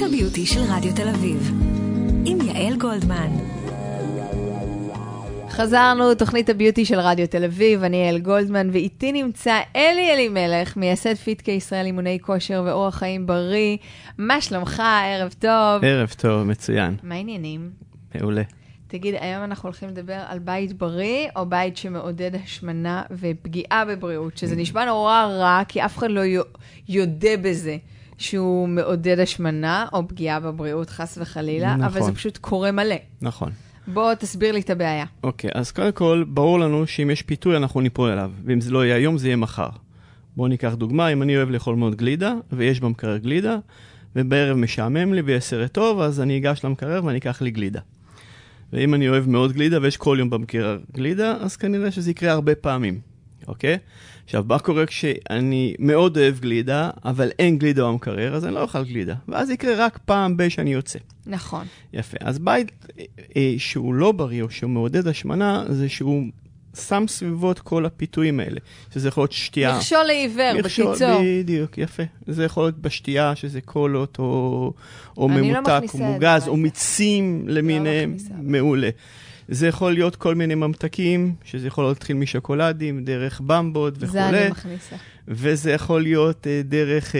תוכנית הביוטי של רדיו תל אביב, עם יעל גולדמן. חזרנו, תוכנית הביוטי של רדיו תל אביב, אני יעל גולדמן, ואיתי נמצא אלי אלימלך, מייסד פיטקי ישראל אימוני כושר ואורח חיים בריא. מה שלומך? ערב טוב. ערב טוב, מצוין. מה העניינים? מעולה. תגיד, היום אנחנו הולכים לדבר על בית בריא, או בית שמעודד השמנה ופגיעה בבריאות, שזה נשמע נורא רע, כי אף אחד לא יודה בזה. שהוא מעודד השמנה או פגיעה בבריאות, חס וחלילה, נכון. אבל זה פשוט קורה מלא. נכון. בוא תסביר לי את הבעיה. אוקיי, אז קודם כל, ברור לנו שאם יש פיתוי, אנחנו ניפול עליו, ואם זה לא יהיה היום, זה יהיה מחר. בואו ניקח דוגמה, אם אני אוהב לאכול מאוד גלידה, ויש במקרר גלידה, ובערב משעמם לי ויש סרט טוב, אז אני אגש למקרר ואני אקח לי גלידה. ואם אני אוהב מאוד גלידה ויש כל יום במקרר גלידה, אז כנראה שזה יקרה הרבה פעמים, אוקיי? עכשיו, מה קורה כשאני מאוד אוהב גלידה, אבל אין גלידה במקרר, אז אני לא אוכל גלידה. ואז יקרה רק פעם ב- שאני יוצא. נכון. יפה. אז בית אה, שהוא לא בריא או שהוא מעודד השמנה, זה שהוא שם סביבות כל הפיתויים האלה. שזה יכול להיות שתייה. מכשול לעיוור, מכשול, בקיצור. בדיוק, יפה. זה יכול להיות בשתייה, שזה קולות, או, או לא ממותק, לא או מוגז, או מיצים למיניהם. לא מעולה. זה יכול להיות כל מיני ממתקים, שזה יכול להתחיל משוקולדים, דרך במבות וכולי. זה אני מכניסה. וזה יכול להיות uh, דרך... Uh,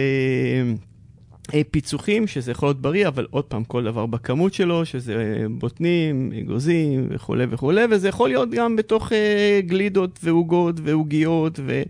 פיצוחים, שזה יכול להיות בריא, אבל עוד פעם, כל דבר בכמות שלו, שזה בוטנים, אגוזים וכולי וכולי, וזה יכול להיות גם בתוך uh, גלידות ועוגות ועוגיות ו...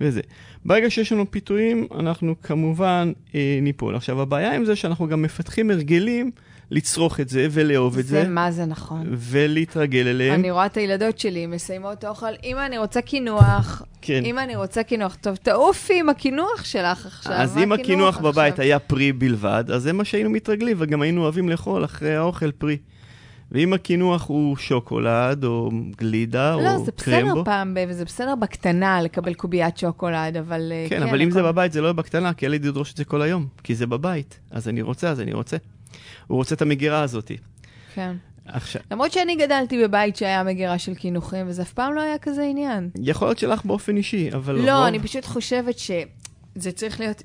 וזה. ברגע שיש לנו פיתויים, אנחנו כמובן uh, ניפול. עכשיו, הבעיה עם זה שאנחנו גם מפתחים הרגלים לצרוך את זה ולאהוב את זה. זה מה זה נכון. ולהתרגל אליהם. אני רואה את הילדות שלי מסיימות אוכל, אמא, אני רוצה קינוח. כן. אמא, אני רוצה קינוח. טוב, תעופי עם הקינוח שלך עכשיו. אז אם הקינוח בבית היה פרי בלבד, אז זה מה שהיינו מתרגלים, וגם היינו אוהבים לאכול אחרי האוכל פרי. ואם הקינוח הוא שוקולד, או גלידה, לא, או קרמבו... לא, זה בסדר פעם, וזה בסדר בקטנה לקבל קוביית שוקולד, אבל... כן, כן אבל אם זה בבית, זה לא בקטנה, כי ילד ידרוש את זה כל היום, כי זה בבית. אז אני רוצה, אז אני רוצה. הוא רוצה את המגירה הזאת. כן. עכשיו. למרות שאני גדלתי בבית שהיה מגירה של קינוחים, וזה אף פעם לא היה כזה עניין. יכול להיות שלך באופן אישי, אבל... לא, רוב... אני פשוט חושבת שזה צריך להיות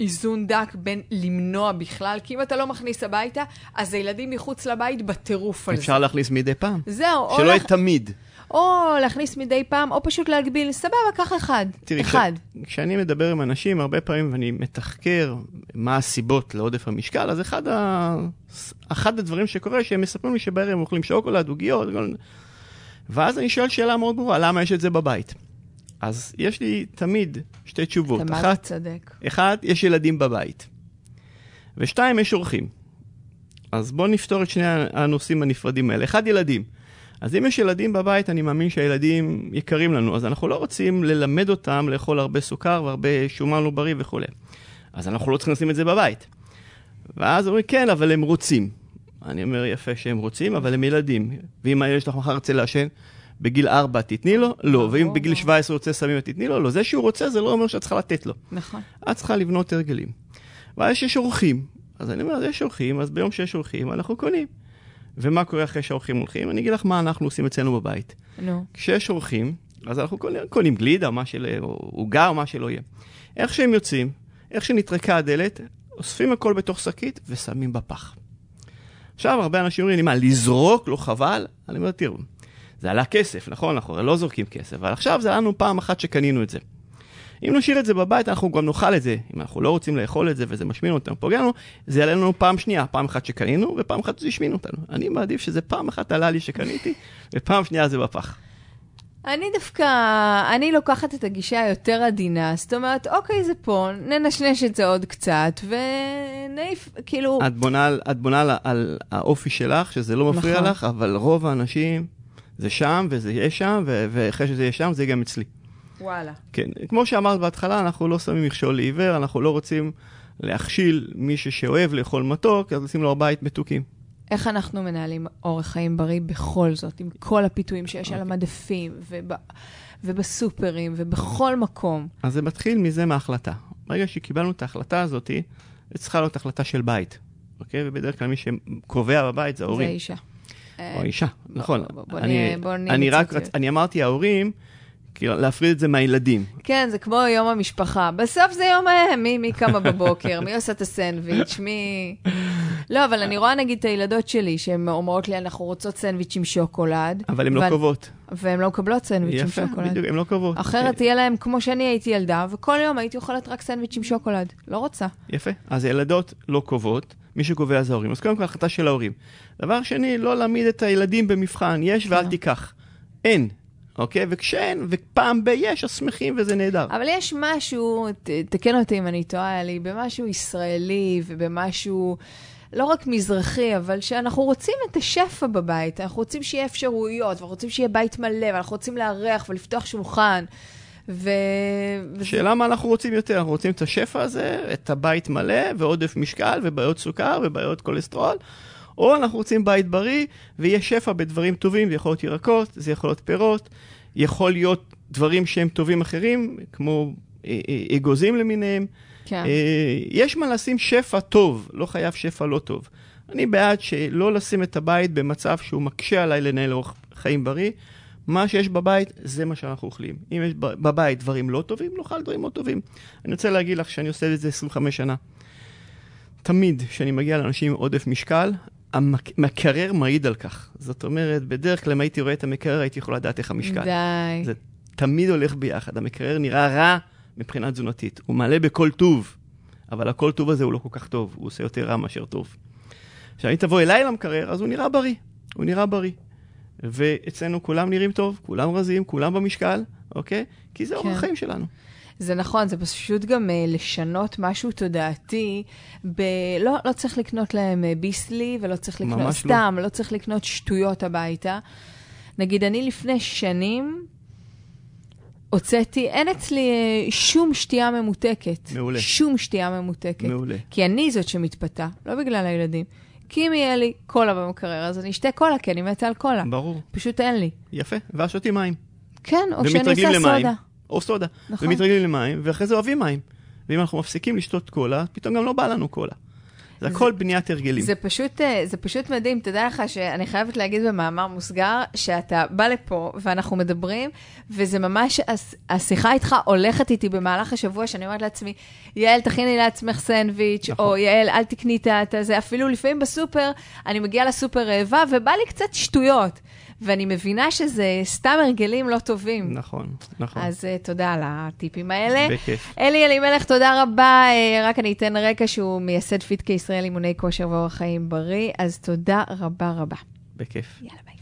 איזון דק בין למנוע בכלל, כי אם אתה לא מכניס הביתה, אז הילדים מחוץ לבית בטירוף על זה. אפשר להכניס מדי פעם. זהו. שלא יהיה תמיד. או להכניס מדי פעם, או פשוט להגביל, סבבה, קח אחד. תראי, אחד. כשאני מדבר עם אנשים, הרבה פעמים ואני מתחקר מה הסיבות לעודף המשקל, אז אחד, ה... אחד הדברים שקורה, שהם מספרים לי שבערב הם אוכלים שוקולד, עוגיות, ואז אני שואל שאלה מאוד ברורה, למה יש את זה בבית? אז יש לי תמיד שתי תשובות. אתה מה צודק. אחד, יש ילדים בבית. ושתיים, יש אורחים. אז בואו נפתור את שני הנושאים הנפרדים האלה. אחד, ילדים. אז אם יש ילדים בבית, אני מאמין שהילדים יקרים לנו, אז אנחנו לא רוצים ללמד אותם לאכול הרבה סוכר והרבה שומן לא בריא וכולי. אז אנחנו לא צריכים לשים את זה בבית. ואז אומרים, כן, אבל הם רוצים. אני אומר, יפה שהם רוצים, אבל הם ילדים. ואם הילד שלך מחר רוצה לעשן, בגיל 4 תתני לו? לא. ואם בגיל 17 רוצה סמים, תתני לו? לא. זה שהוא רוצה, זה לא אומר שאת צריכה לתת לו. נכון. את צריכה לבנות הרגלים. ואז יש אורחים. אז אני אומר, יש אורחים, אז ביום שיש אורחים, אנחנו קונים. ומה קורה אחרי שהאורחים הולכים? אני אגיד לך מה אנחנו עושים אצלנו בבית. נו. כשיש אורחים, אז אנחנו קונים, קונים גלידה, מה של... עוגה, או מה שלא יהיה. איך שהם יוצאים, איך שנטרקה הדלת, אוספים הכל בתוך שקית ושמים בפח. עכשיו, הרבה אנשים אומרים לי, מה, לזרוק? לא חבל? אני אומר, תראו, זה עלה כסף, נכון? אנחנו לא זורקים כסף, אבל עכשיו זה לנו פעם אחת שקנינו את זה. אם נשאיר את זה בבית, אנחנו גם נאכל את זה. אם אנחנו לא רוצים לאכול את זה וזה משמין אותנו, פוגע לנו, זה יעלה לנו פעם שנייה, פעם אחת שקנינו, ופעם אחת זה השמין אותנו. אני מעדיף שזה פעם אחת עלה לי שקניתי, ופעם שנייה זה בפח. אני דווקא, אני לוקחת את הגישה היותר עדינה, זאת אומרת, אוקיי, זה פה, ננשנש את זה עוד קצת, ונעיף, כאילו... את בונה, את בונה על, על האופי שלך, שזה לא מפריע נכון. לך, אבל רוב האנשים, זה שם, וזה יהיה שם, ואחרי שזה יהיה שם, זה יהיה גם אצלי. וואלה. כן, כמו שאמרת בהתחלה, אנחנו לא שמים מכשול לעיוור, אנחנו לא רוצים להכשיל מישהו שאוהב לאכול מתוק, אז לשים לו הבית מתוקים. איך אנחנו מנהלים אורח חיים בריא בכל זאת, עם כל הפיתויים שיש okay. על אוקיי. המדפים וב, ובסופרים ובכל מקום? אז זה מתחיל מזה מההחלטה. ברגע שקיבלנו את ההחלטה הזאת, זה צריכה להיות החלטה של בית, אוקיי? ובדרך כלל מי שקובע בבית זה ההורים. זה אישה. או אישה, נכון. בוא, בוא, אני, בוא אני רק רצ... אני אמרתי ההורים, להפריד את זה מהילדים. כן, זה כמו יום המשפחה. בסוף זה יום ההם, מי, מי קמה בבוקר, מי עושה את הסנדוויץ', מי... לא, אבל אני רואה נגיד את הילדות שלי, שהן אומרות לי, אנחנו רוצות סנדוויץ' עם שוקולד. אבל הן לא קובעות. והן לא מקבלות סנדוויץ' עם יפה, שוקולד. בדיוק, הן לא קובעות. אחרת יהיה להם כמו שאני הייתי ילדה, וכל יום הייתי אוכלת רק סנדוויץ' עם שוקולד. לא רוצה. יפה. אז ילדות לא קובעות, מי שקובע זה ההורים. אז קודם כל, החלטה של ההורים. דבר שני, לא להעמיד את הילדים במבחן, יש ואל כן. תיקח. אין, אוקיי? וכשאין, ופעם ב- יש, אז שמחים וזה נהדר. אבל יש משהו, ת, תקן אותי אם אני טועה, לי, במשהו ישראלי ובמשהו לא רק מזרחי, אבל שאנחנו רוצים את השפע בבית, אנחנו רוצים שיהיה אפשרויות, ואנחנו רוצים שיהיה בית מלא, ואנחנו רוצים לארח ולפתוח שולחן. ו... שאלה מה אנחנו רוצים יותר, אנחנו רוצים את השפע הזה, את הבית מלא, ועודף משקל, ובעיות סוכר, ובעיות כולסטרול, או אנחנו רוצים בית בריא, ויש שפע בדברים טובים, זה יכול להיות ירקות, זה יכול להיות פירות, יכול להיות דברים שהם טובים אחרים, כמו אה, אה, אגוזים למיניהם. כן. אה, יש מה לשים שפע טוב, לא חייב שפע לא טוב. אני בעד שלא לשים את הבית במצב שהוא מקשה עליי לנהל אורח חיים בריא. מה שיש בבית, זה מה שאנחנו אוכלים. אם יש בבית דברים לא טובים, נאכל דברים לא טובים. אני רוצה להגיד לך שאני עושה את זה 25 שנה. תמיד כשאני מגיע לאנשים עם עודף משקל, המקרר מעיד על כך. זאת אומרת, בדרך כלל אם הייתי רואה את המקרר, הייתי יכול לדעת איך המשקל. די. זה תמיד הולך ביחד. המקרר נראה רע מבחינה תזונתית. הוא מלא בכל טוב, אבל הכל טוב הזה הוא לא כל כך טוב, הוא עושה יותר רע מאשר טוב. עכשיו, אם תבוא אליי למקרר, אז הוא נראה בריא. הוא נראה בריא. ואצלנו כולם נראים טוב, כולם רזים, כולם במשקל, אוקיי? כי זה אורח כן. החיים שלנו. זה נכון, זה פשוט גם uh, לשנות משהו תודעתי. ב... לא, לא צריך לקנות להם uh, ביסלי, ולא צריך לקנות, לא. סתם, לא. לא צריך לקנות שטויות הביתה. נגיד, אני לפני שנים הוצאתי, אין אצלי uh, שום שתייה ממותקת. מעולה. שום שתייה ממותקת. מעולה. כי אני זאת שמתפתה, לא בגלל הילדים. כי אם יהיה לי קולה במקרר, אז אני אשתה קולה, כי אני מתה על קולה. ברור. פשוט אין לי. יפה. ואז שותים מים. כן, או שאני למים. סודה. או סודה. נכון. ומתרגלים למים, ואחרי זה אוהבים מים. ואם אנחנו מפסיקים לשתות קולה, פתאום גם לא בא לנו קולה. זה זה- הכל בניית הרגלים. זה פשוט, אה, זה פשוט מדהים. תדע לך שאני חייבת להגיד במאמר מוסגר, שאתה בא לפה ואנחנו מדברים, וזה ממש, השיחה איתך הולכת איתי במהלך השבוע, שאני אומרת לעצמי, יעל, תכיני לעצמך סנדוויץ', נכון. או יעל, אל תקני את ה- את הזה. אפילו לפעמים בסופר, אני מגיעה לסופר רעבה, ובא לי קצת שטויות. ואני מבינה שזה סתם הרגלים לא טובים. נכון, נכון. אז uh, תודה על הטיפים האלה. בכיף. אלי אלימלך, תודה רבה. אה, רק אני אתן רקע שהוא מייסד פיטקה ישראל אימוני כושר ואורח חיים בריא, אז תודה רבה רבה. בכיף. יאללה ביי.